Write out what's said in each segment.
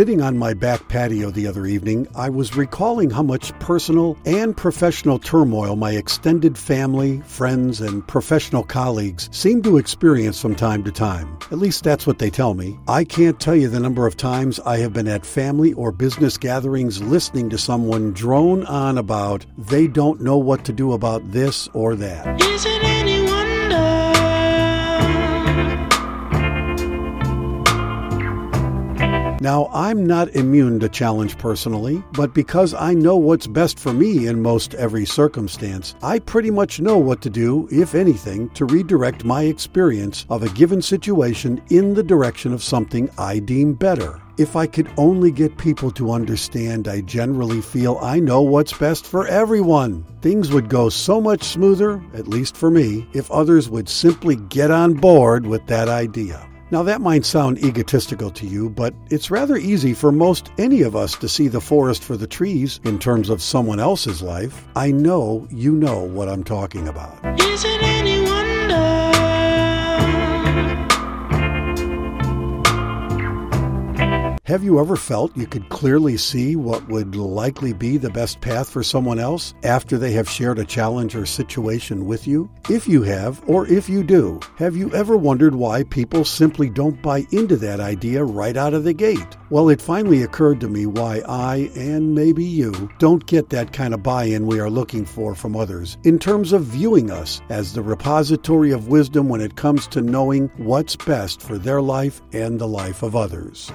Sitting on my back patio the other evening, I was recalling how much personal and professional turmoil my extended family, friends, and professional colleagues seem to experience from time to time. At least that's what they tell me. I can't tell you the number of times I have been at family or business gatherings listening to someone drone on about they don't know what to do about this or that. Now, I'm not immune to challenge personally, but because I know what's best for me in most every circumstance, I pretty much know what to do, if anything, to redirect my experience of a given situation in the direction of something I deem better. If I could only get people to understand, I generally feel I know what's best for everyone. Things would go so much smoother, at least for me, if others would simply get on board with that idea. Now, that might sound egotistical to you, but it's rather easy for most any of us to see the forest for the trees in terms of someone else's life. I know you know what I'm talking about. Have you ever felt you could clearly see what would likely be the best path for someone else after they have shared a challenge or situation with you? If you have, or if you do, have you ever wondered why people simply don't buy into that idea right out of the gate? Well, it finally occurred to me why I, and maybe you, don't get that kind of buy in we are looking for from others in terms of viewing us as the repository of wisdom when it comes to knowing what's best for their life and the life of others.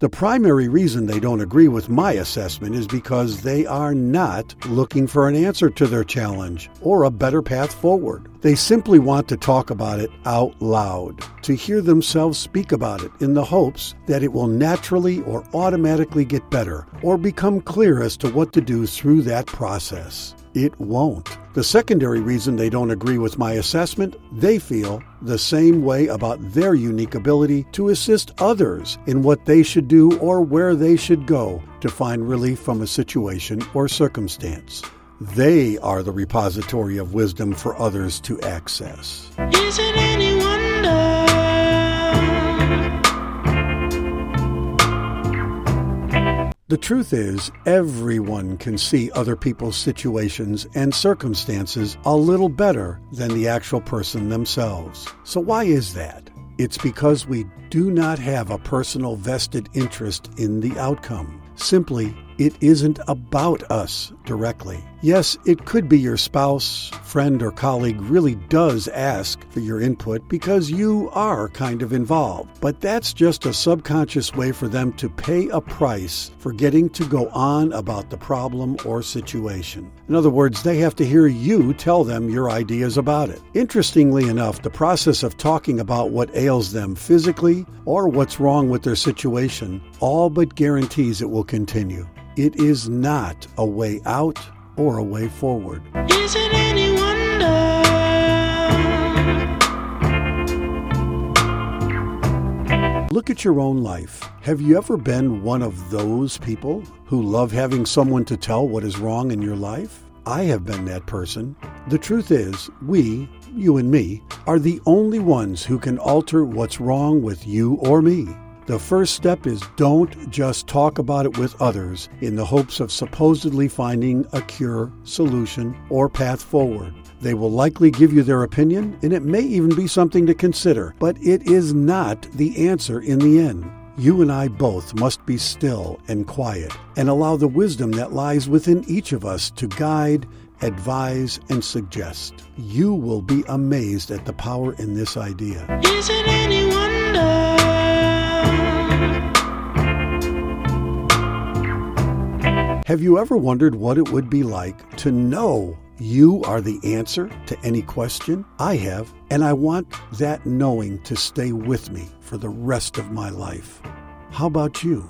The primary reason they don't agree with my assessment is because they are not looking for an answer to their challenge or a better path forward. They simply want to talk about it out loud, to hear themselves speak about it in the hopes that it will naturally or automatically get better or become clear as to what to do through that process. It won't. The secondary reason they don't agree with my assessment, they feel the same way about their unique ability to assist others in what they should do or where they should go to find relief from a situation or circumstance. They are the repository of wisdom for others to access. Is it any wonder? The truth is, everyone can see other people's situations and circumstances a little better than the actual person themselves. So, why is that? It's because we do not have a personal vested interest in the outcome. Simply, it isn't about us directly. Yes, it could be your spouse, friend, or colleague really does ask for your input because you are kind of involved. But that's just a subconscious way for them to pay a price for getting to go on about the problem or situation. In other words, they have to hear you tell them your ideas about it. Interestingly enough, the process of talking about what ails them physically or what's wrong with their situation all but guarantees it will continue. It is not a way out or a way forward. Is it any wonder? Look at your own life. Have you ever been one of those people who love having someone to tell what is wrong in your life? I have been that person. The truth is, we, you and me, are the only ones who can alter what's wrong with you or me. The first step is don't just talk about it with others in the hopes of supposedly finding a cure, solution, or path forward. They will likely give you their opinion, and it may even be something to consider, but it is not the answer in the end. You and I both must be still and quiet and allow the wisdom that lies within each of us to guide, advise, and suggest. You will be amazed at the power in this idea. Have you ever wondered what it would be like to know you are the answer to any question? I have, and I want that knowing to stay with me for the rest of my life. How about you?